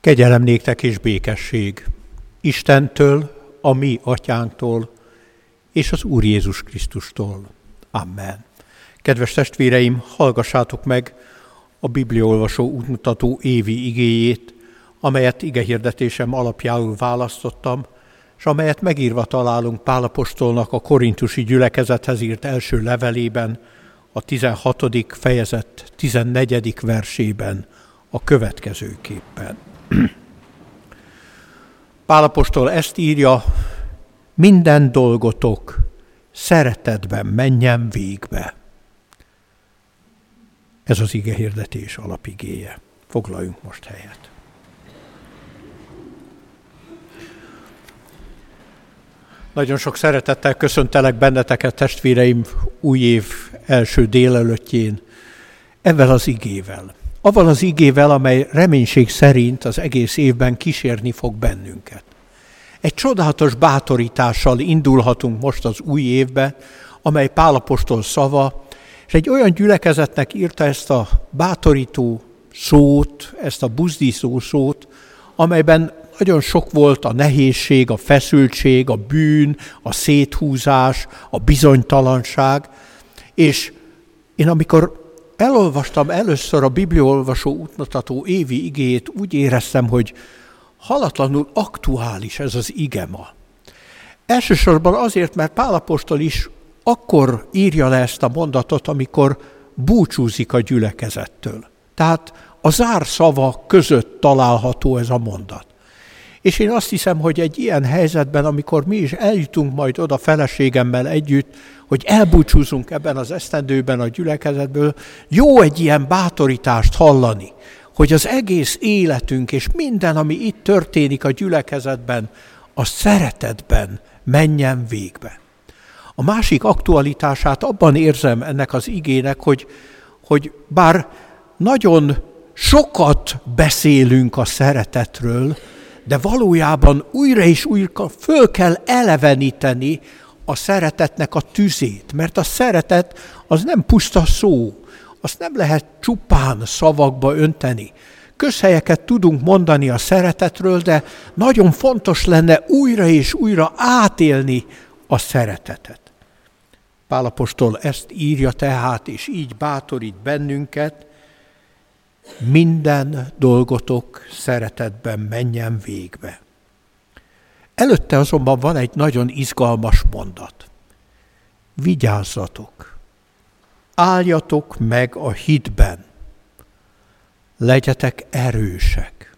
Kegyelem néktek és békesség Istentől, a mi atyánktól és az Úr Jézus Krisztustól. Amen. Kedves testvéreim, hallgassátok meg a Bibliaolvasó útmutató évi igéjét, amelyet igehirdetésem alapjául választottam, és amelyet megírva találunk Pálapostolnak a korintusi gyülekezethez írt első levelében, a 16. fejezet 14. versében a következőképpen. Pálapostól ezt írja, minden dolgotok szeretetben menjen végbe. Ez az ige hirdetés alapigéje. Foglaljunk most helyet. Nagyon sok szeretettel köszöntelek benneteket, testvéreim, új év első délelőttjén, ezzel az igével. Aval az igével, amely reménység szerint az egész évben kísérni fog bennünket. Egy csodálatos bátorítással indulhatunk most az új évbe, amely Pálapostól szava, és egy olyan gyülekezetnek írta ezt a bátorító szót, ezt a buzdíszó szót, amelyben nagyon sok volt a nehézség, a feszültség, a bűn, a széthúzás, a bizonytalanság, és én amikor elolvastam először a bibliolvasó útmutató évi igét, úgy éreztem, hogy halatlanul aktuális ez az ige ma. Elsősorban azért, mert Pálapostól is akkor írja le ezt a mondatot, amikor búcsúzik a gyülekezettől. Tehát a zár szava között található ez a mondat. És én azt hiszem, hogy egy ilyen helyzetben, amikor mi is eljutunk majd oda feleségemmel együtt, hogy elbúcsúzunk ebben az esztendőben a gyülekezetből, jó egy ilyen bátorítást hallani, hogy az egész életünk és minden, ami itt történik a gyülekezetben, a szeretetben menjen végbe. A másik aktualitását abban érzem ennek az igének, hogy, hogy bár nagyon sokat beszélünk a szeretetről, de valójában újra és újra föl kell eleveníteni a szeretetnek a tüzét, mert a szeretet az nem puszta szó, azt nem lehet csupán szavakba önteni. Közhelyeket tudunk mondani a szeretetről, de nagyon fontos lenne újra és újra átélni a szeretetet. Pálapostól ezt írja tehát, és így bátorít bennünket, minden dolgotok szeretetben menjen végbe. Előtte azonban van egy nagyon izgalmas mondat. Vigyázzatok! Álljatok meg a hitben! Legyetek erősek!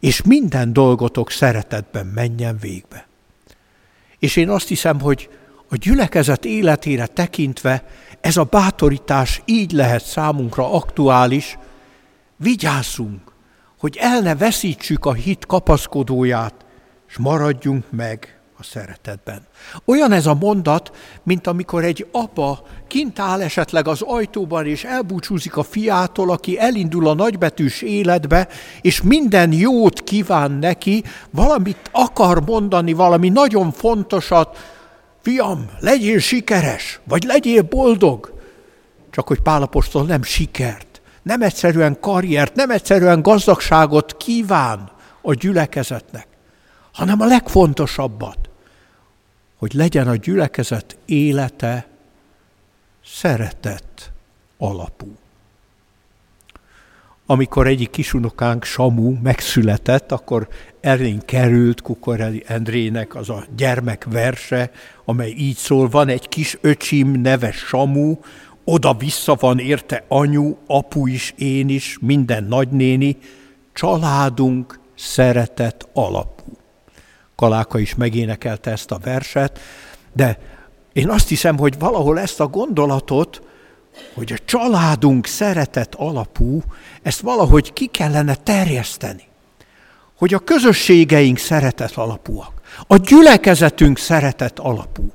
És minden dolgotok szeretetben menjen végbe. És én azt hiszem, hogy a gyülekezet életére tekintve ez a bátorítás így lehet számunkra aktuális, vigyázzunk, hogy el ne veszítsük a hit kapaszkodóját, és maradjunk meg a szeretetben. Olyan ez a mondat, mint amikor egy apa kint áll esetleg az ajtóban, és elbúcsúzik a fiától, aki elindul a nagybetűs életbe, és minden jót kíván neki, valamit akar mondani, valami nagyon fontosat, fiam, legyél sikeres, vagy legyél boldog. Csak hogy Pálapostól nem sikert, nem egyszerűen karriert, nem egyszerűen gazdagságot kíván a gyülekezetnek, hanem a legfontosabbat, hogy legyen a gyülekezet élete szeretet alapú. Amikor egyik kisunokánk, Samu megszületett, akkor elénk került Kukoreli Endrének az a gyermek verse, amely így szól, van egy kis öcsim neve Samu, oda-vissza van érte anyu, apu is, én is, minden nagynéni, családunk szeretet alapú. Kaláka is megénekelte ezt a verset, de én azt hiszem, hogy valahol ezt a gondolatot, hogy a családunk szeretet alapú, ezt valahogy ki kellene terjeszteni. Hogy a közösségeink szeretet alapúak, a gyülekezetünk szeretet alapú,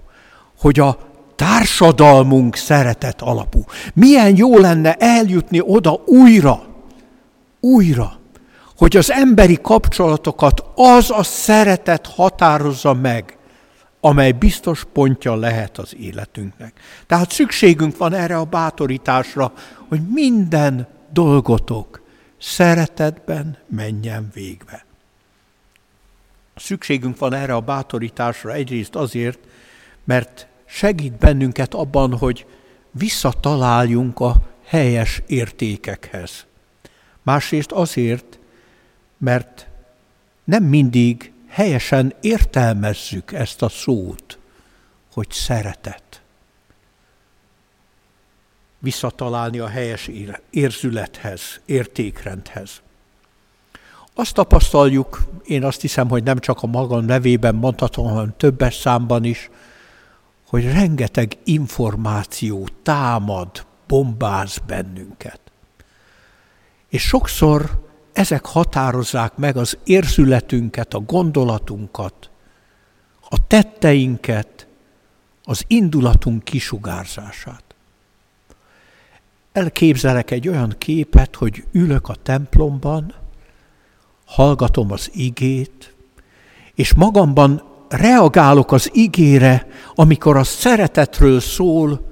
hogy a társadalmunk szeretet alapú. Milyen jó lenne eljutni oda újra, újra, hogy az emberi kapcsolatokat az a szeretet határozza meg, amely biztos pontja lehet az életünknek. Tehát szükségünk van erre a bátorításra, hogy minden dolgotok szeretetben menjen végbe. Szükségünk van erre a bátorításra egyrészt azért, mert segít bennünket abban, hogy visszataláljunk a helyes értékekhez. Másrészt azért, mert nem mindig helyesen értelmezzük ezt a szót, hogy szeretet. Visszatalálni a helyes érzülethez, értékrendhez. Azt tapasztaljuk, én azt hiszem, hogy nem csak a magam nevében mondhatom, hanem többes számban is, hogy rengeteg információ támad, bombáz bennünket. És sokszor ezek határozzák meg az érzületünket, a gondolatunkat, a tetteinket, az indulatunk kisugárzását. Elképzelek egy olyan képet, hogy ülök a templomban, hallgatom az igét, és magamban reagálok az igére, amikor a szeretetről szól,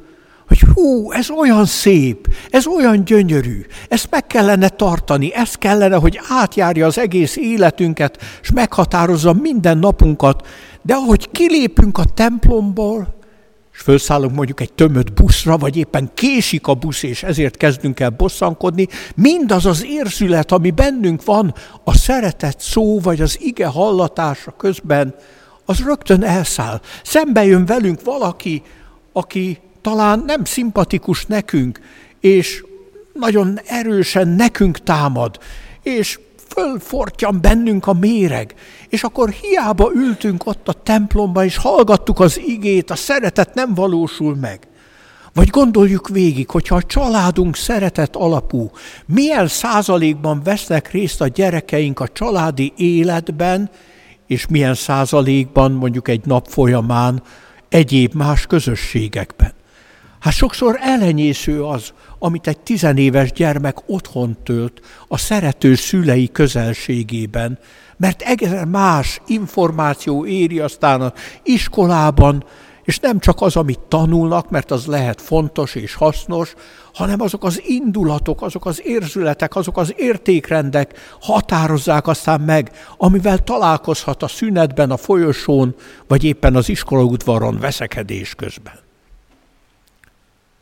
hogy hú, ez olyan szép, ez olyan gyönyörű, ezt meg kellene tartani, ez kellene, hogy átjárja az egész életünket, és meghatározza minden napunkat, de ahogy kilépünk a templomból, és felszállunk mondjuk egy tömött buszra, vagy éppen késik a busz, és ezért kezdünk el bosszankodni, mindaz az érzület, ami bennünk van, a szeretet szó, vagy az ige hallatása közben, az rögtön elszáll. Szembe jön velünk valaki, aki talán nem szimpatikus nekünk, és nagyon erősen nekünk támad, és fölfortyan bennünk a méreg, és akkor hiába ültünk ott a templomban, és hallgattuk az igét, a szeretet nem valósul meg. Vagy gondoljuk végig, hogyha a családunk szeretet alapú, milyen százalékban vesznek részt a gyerekeink a családi életben, és milyen százalékban mondjuk egy nap folyamán egyéb más közösségekben. Hát sokszor elenyésző az, amit egy tizenéves gyermek otthon tölt a szerető szülei közelségében, mert egészen más információ éri aztán az iskolában, és nem csak az, amit tanulnak, mert az lehet fontos és hasznos, hanem azok az indulatok, azok az érzületek, azok az értékrendek határozzák aztán meg, amivel találkozhat a szünetben, a folyosón, vagy éppen az iskolaudvaron veszekedés közben.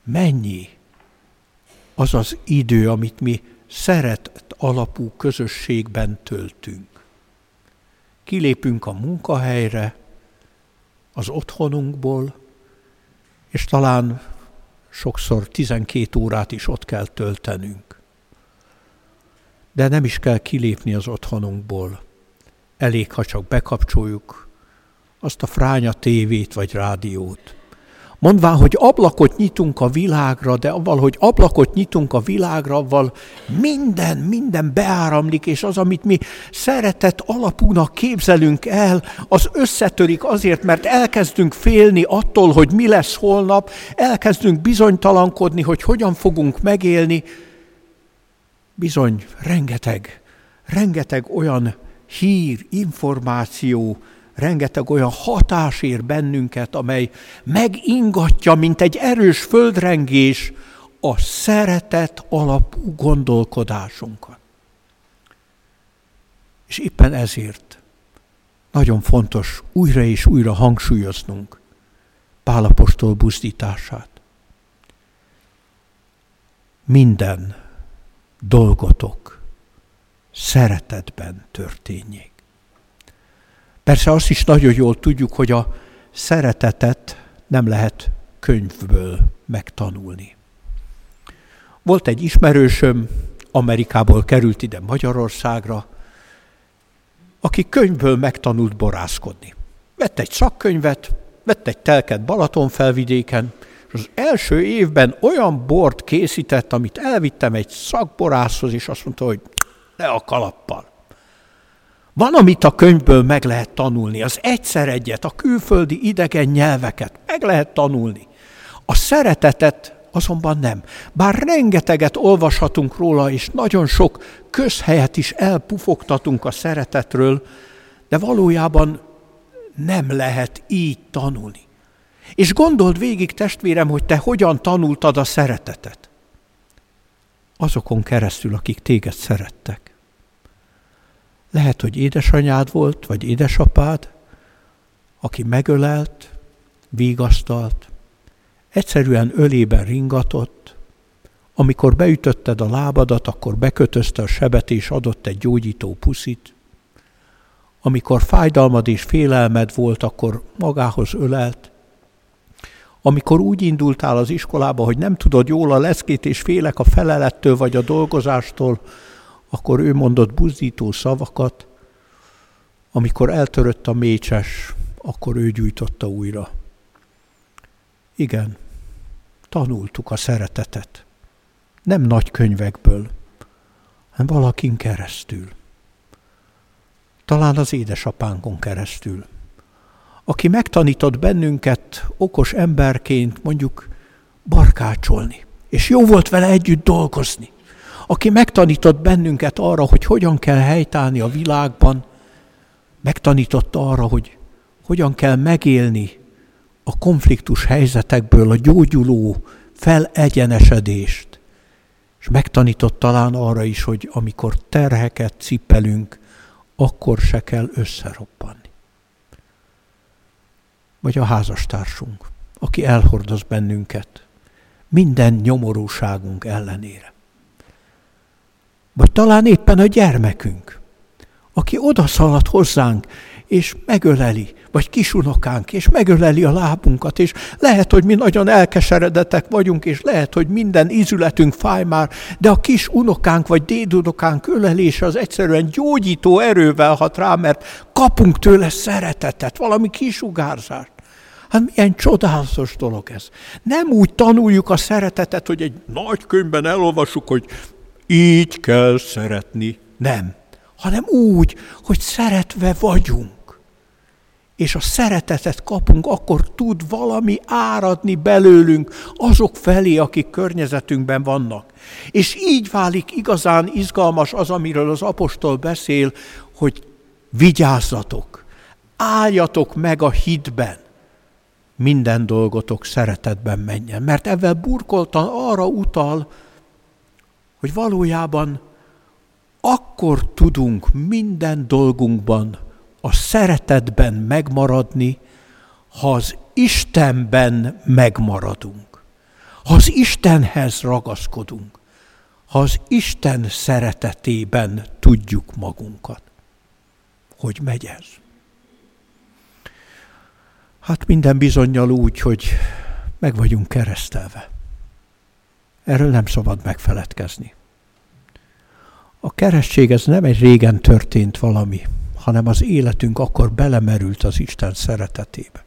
Mennyi az az idő, amit mi szeret alapú közösségben töltünk. Kilépünk a munkahelyre, az otthonunkból, és talán sokszor 12 órát is ott kell töltenünk. De nem is kell kilépni az otthonunkból. Elég, ha csak bekapcsoljuk azt a fránya tévét vagy rádiót, mondván, hogy ablakot nyitunk a világra, de avval, hogy ablakot nyitunk a világra, avval minden, minden beáramlik, és az, amit mi szeretet alapúnak képzelünk el, az összetörik azért, mert elkezdünk félni attól, hogy mi lesz holnap, elkezdünk bizonytalankodni, hogy hogyan fogunk megélni. Bizony, rengeteg, rengeteg olyan hír, információ, rengeteg olyan hatás ér bennünket, amely megingatja, mint egy erős földrengés a szeretet alapú gondolkodásunkat. És éppen ezért nagyon fontos újra és újra hangsúlyoznunk Pálapostól buzdítását. Minden dolgotok szeretetben történjék. Persze azt is nagyon jól tudjuk, hogy a szeretetet nem lehet könyvből megtanulni. Volt egy ismerősöm, Amerikából került ide Magyarországra, aki könyvből megtanult borászkodni. Vett egy szakkönyvet, vett egy telket Balatonfelvidéken, és az első évben olyan bort készített, amit elvittem egy szakborászhoz, és azt mondta, hogy le a kalappal. Van, amit a könyvből meg lehet tanulni, az egyszer egyet, a külföldi idegen nyelveket meg lehet tanulni. A szeretetet azonban nem. Bár rengeteget olvashatunk róla, és nagyon sok közhelyet is elpufogtatunk a szeretetről, de valójában nem lehet így tanulni. És gondold végig, testvérem, hogy te hogyan tanultad a szeretetet. azokon keresztül, akik téged szerettek. Lehet, hogy édesanyád volt, vagy édesapád, aki megölelt, vigasztalt, egyszerűen ölében ringatott, amikor beütötted a lábadat, akkor bekötözte a sebet és adott egy gyógyító puszit. Amikor fájdalmad és félelmed volt, akkor magához ölelt. Amikor úgy indultál az iskolába, hogy nem tudod jól a leszkét és félek a felelettől vagy a dolgozástól, akkor ő mondott buzdító szavakat. Amikor eltörött a mécses, akkor ő gyújtotta újra. Igen, tanultuk a szeretetet. Nem nagy könyvekből, hanem valakin keresztül. Talán az édesapánkon keresztül. Aki megtanított bennünket okos emberként mondjuk barkácsolni, és jó volt vele együtt dolgozni. Aki megtanított bennünket arra, hogy hogyan kell helytállni a világban, megtanította arra, hogy hogyan kell megélni a konfliktus helyzetekből a gyógyuló felegyenesedést. És megtanított talán arra is, hogy amikor terheket cipelünk, akkor se kell összeroppanni. Vagy a házastársunk, aki elhordoz bennünket, minden nyomorúságunk ellenére. Vagy talán éppen a gyermekünk, aki odaszalad hozzánk, és megöleli, vagy kisunokánk, és megöleli a lábunkat, és lehet, hogy mi nagyon elkeseredetek vagyunk, és lehet, hogy minden ízületünk fáj már, de a kis unokánk vagy dédunokánk ölelése az egyszerűen gyógyító erővel hat rá, mert kapunk tőle szeretetet, valami kisugárzást. Hát milyen csodálatos dolog ez. Nem úgy tanuljuk a szeretetet, hogy egy nagy könyvben elolvasuk, hogy így kell szeretni. Nem. Hanem úgy, hogy szeretve vagyunk és a szeretetet kapunk, akkor tud valami áradni belőlünk azok felé, akik környezetünkben vannak. És így válik igazán izgalmas az, amiről az apostol beszél, hogy vigyázzatok, álljatok meg a hitben, minden dolgotok szeretetben menjen. Mert ezzel burkoltan arra utal, hogy valójában akkor tudunk minden dolgunkban a szeretetben megmaradni, ha az Istenben megmaradunk, ha az Istenhez ragaszkodunk, ha az Isten szeretetében tudjuk magunkat. Hogy megy ez? Hát minden bizonyal úgy, hogy meg vagyunk keresztelve. Erről nem szabad megfeledkezni. A keresztség ez nem egy régen történt valami, hanem az életünk akkor belemerült az Isten szeretetébe.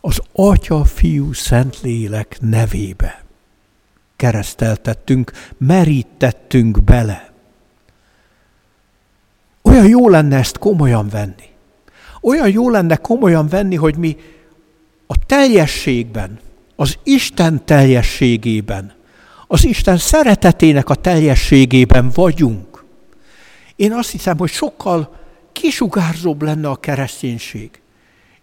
Az Atya, Fiú, Szentlélek nevébe kereszteltettünk, merítettünk bele. Olyan jó lenne ezt komolyan venni. Olyan jó lenne komolyan venni, hogy mi a teljességben, az Isten teljességében, az Isten szeretetének a teljességében vagyunk. Én azt hiszem, hogy sokkal kisugárzóbb lenne a kereszténység.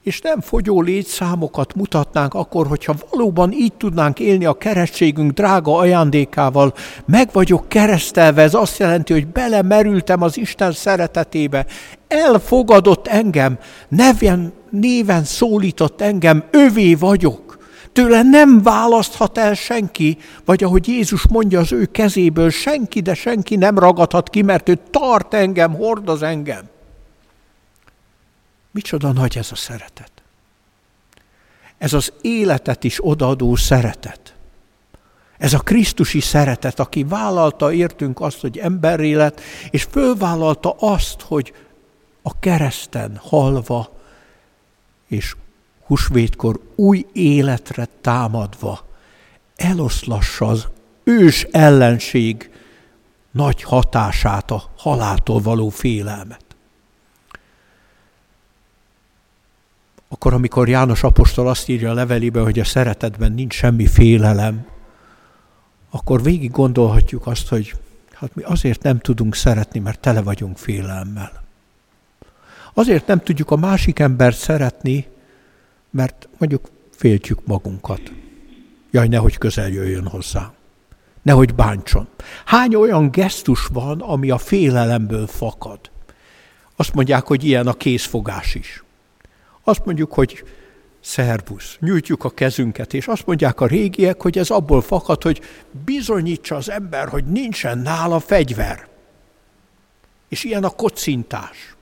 És nem fogyó létszámokat mutatnánk akkor, hogyha valóban így tudnánk élni a keresztségünk drága ajándékával. Meg vagyok keresztelve, ez azt jelenti, hogy belemerültem az Isten szeretetébe. Elfogadott engem, neven, néven szólított engem, övé vagyok. Tőle nem választhat el senki, vagy ahogy Jézus mondja az ő kezéből, senki, de senki nem ragadhat ki, mert ő tart engem, hordoz engem. Micsoda nagy ez a szeretet. Ez az életet is odaadó szeretet. Ez a Krisztusi szeretet, aki vállalta értünk azt, hogy emberré lett, és fölvállalta azt, hogy a kereszten halva és husvétkor új életre támadva eloszlassa az ős ellenség nagy hatását, a haláltól való félelmet. Akkor, amikor János apostol azt írja a levelébe, hogy a szeretetben nincs semmi félelem, akkor végig gondolhatjuk azt, hogy hát mi azért nem tudunk szeretni, mert tele vagyunk félelemmel. Azért nem tudjuk a másik embert szeretni, mert mondjuk féltjük magunkat. Jaj, nehogy közel jöjjön hozzá. nehogy bántson. Hány olyan gesztus van, ami a félelemből fakad? Azt mondják, hogy ilyen a készfogás is. Azt mondjuk, hogy szervusz, nyújtjuk a kezünket, és azt mondják a régiek, hogy ez abból fakad, hogy bizonyítsa az ember, hogy nincsen nála fegyver. És ilyen a kocintás.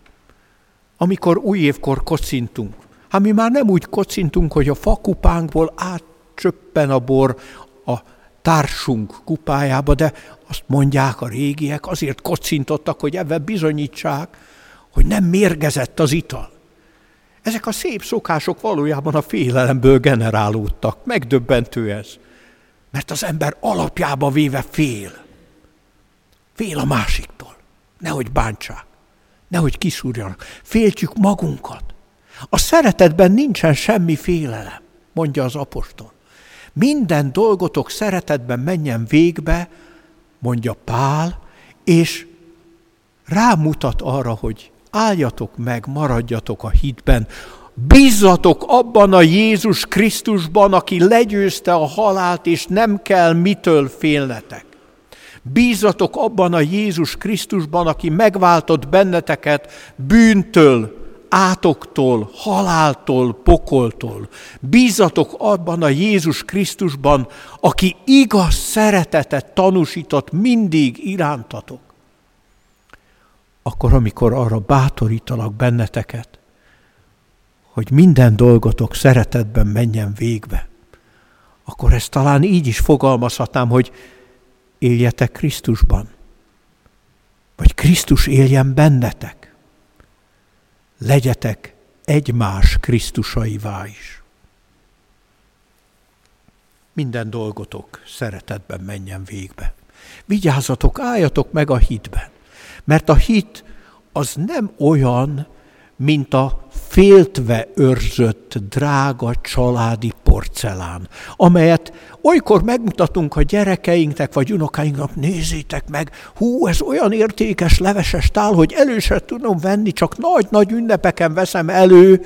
Amikor új évkor kocintunk. Hát mi már nem úgy kocintunk, hogy a fakupánkból átcsöppen a bor a társunk kupájába, de azt mondják a régiek, azért kocintottak, hogy ebben bizonyítsák, hogy nem mérgezett az ital. Ezek a szép szokások valójában a félelemből generálódtak. Megdöbbentő ez. Mert az ember alapjába véve fél. Fél a másiktól. Nehogy bántsák. Nehogy kiszúrjanak. Féltjük magunkat. A szeretetben nincsen semmi félelem, mondja az apostol. Minden dolgotok szeretetben menjen végbe, mondja Pál, és rámutat arra, hogy álljatok meg, maradjatok a hitben, Bízzatok abban a Jézus Krisztusban, aki legyőzte a halált, és nem kell mitől félnetek. Bízzatok abban a Jézus Krisztusban, aki megváltott benneteket bűntől, átoktól, haláltól, pokoltól. Bízatok abban a Jézus Krisztusban, aki igaz szeretetet tanúsított mindig irántatok akkor, amikor arra bátorítalak benneteket, hogy minden dolgotok szeretetben menjen végbe, akkor ezt talán így is fogalmazhatnám, hogy éljetek Krisztusban, vagy Krisztus éljen bennetek. Legyetek egymás Krisztusaivá is. Minden dolgotok szeretetben menjen végbe. Vigyázzatok, álljatok meg a hitben. Mert a hit az nem olyan, mint a féltve őrzött, drága családi porcelán, amelyet olykor megmutatunk a gyerekeinknek vagy unokáinknak, nézzétek meg, hú, ez olyan értékes leveses tál, hogy elő sem tudom venni, csak nagy-nagy ünnepeken veszem elő.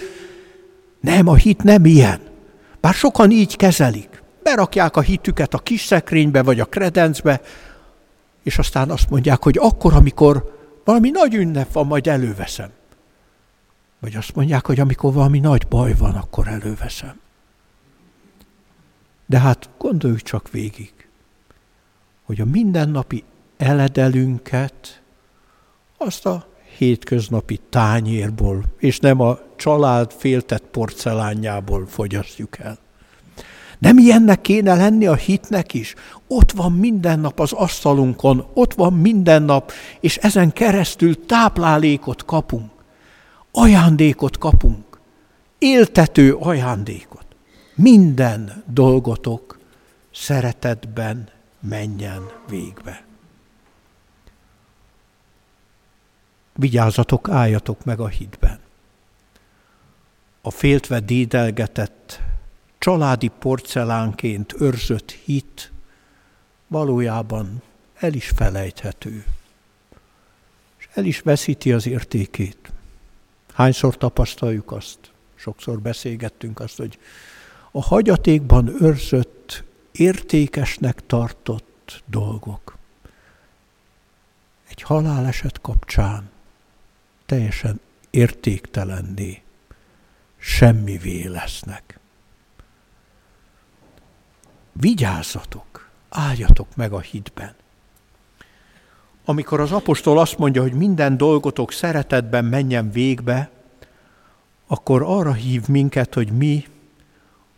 Nem, a hit nem ilyen. Bár sokan így kezelik. Berakják a hitüket a kis szekrénybe vagy a kredencbe, és aztán azt mondják, hogy akkor, amikor valami nagy ünnep van, majd előveszem. Vagy azt mondják, hogy amikor valami nagy baj van, akkor előveszem. De hát gondoljuk csak végig, hogy a mindennapi eledelünket azt a hétköznapi tányérból, és nem a család féltett porcelánjából fogyasztjuk el. Nem ilyennek kéne lenni a hitnek is? Ott van minden nap az asztalunkon, ott van minden nap, és ezen keresztül táplálékot kapunk. Ajándékot kapunk. Éltető ajándékot. Minden dolgotok szeretetben menjen végbe. Vigyázzatok, álljatok meg a hitben. A féltve dédelgetett családi porcelánként őrzött hit valójában el is felejthető, és el is veszíti az értékét. Hányszor tapasztaljuk azt, sokszor beszélgettünk azt, hogy a hagyatékban őrzött, értékesnek tartott dolgok. Egy haláleset kapcsán teljesen értéktelenné, semmivé lesznek. Vigyázzatok, álljatok meg a hitben. Amikor az apostol azt mondja, hogy minden dolgotok szeretetben menjen végbe, akkor arra hív minket, hogy mi,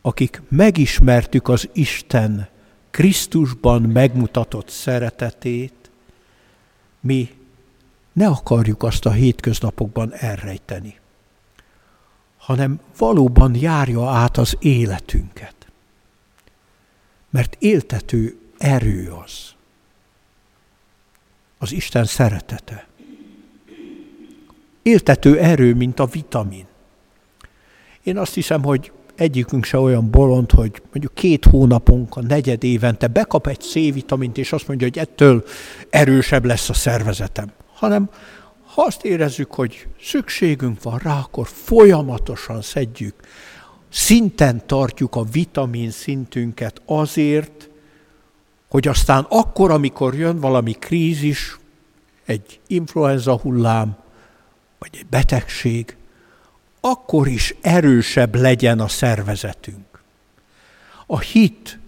akik megismertük az Isten Krisztusban megmutatott szeretetét, mi ne akarjuk azt a hétköznapokban elrejteni, hanem valóban járja át az életünket mert éltető erő az. Az Isten szeretete. Éltető erő, mint a vitamin. Én azt hiszem, hogy egyikünk se olyan bolond, hogy mondjuk két hónapunk, a negyed évente bekap egy C-vitamint, és azt mondja, hogy ettől erősebb lesz a szervezetem. Hanem ha azt érezzük, hogy szükségünk van rá, akkor folyamatosan szedjük szinten tartjuk a vitamin szintünket azért, hogy aztán akkor, amikor jön valami krízis, egy influenza hullám, vagy egy betegség, akkor is erősebb legyen a szervezetünk. A hit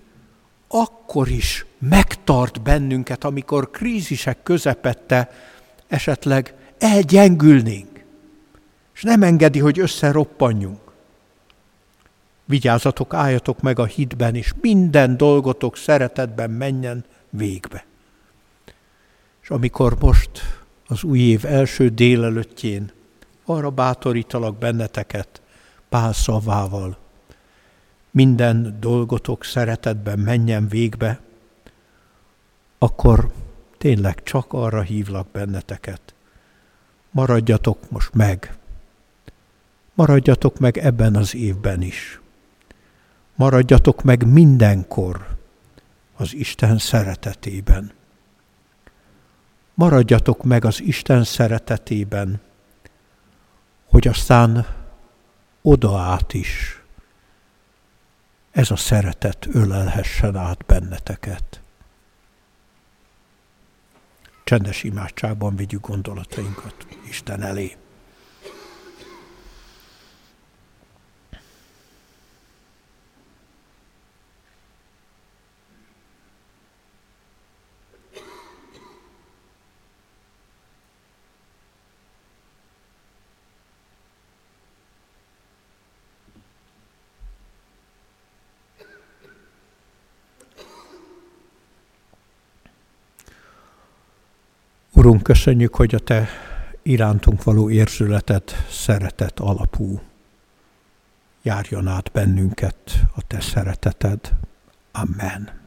akkor is megtart bennünket, amikor krízisek közepette esetleg elgyengülnénk, és nem engedi, hogy összeroppanjunk. Vigyázzatok, álljatok meg a hitben, és minden dolgotok szeretetben menjen végbe. És amikor most az új év első délelőttjén arra bátorítalak benneteket Pál szavával, minden dolgotok szeretetben menjen végbe, akkor tényleg csak arra hívlak benneteket. Maradjatok most meg. Maradjatok meg ebben az évben is. Maradjatok meg mindenkor az Isten szeretetében. Maradjatok meg az Isten szeretetében, hogy aztán oda át is ez a szeretet ölelhessen át benneteket. Csendes imádságban vigyük gondolatainkat Isten elé. Urunk, köszönjük, hogy a Te irántunk való érzületet szeretet alapú. Járjon át bennünket a Te szereteted. Amen.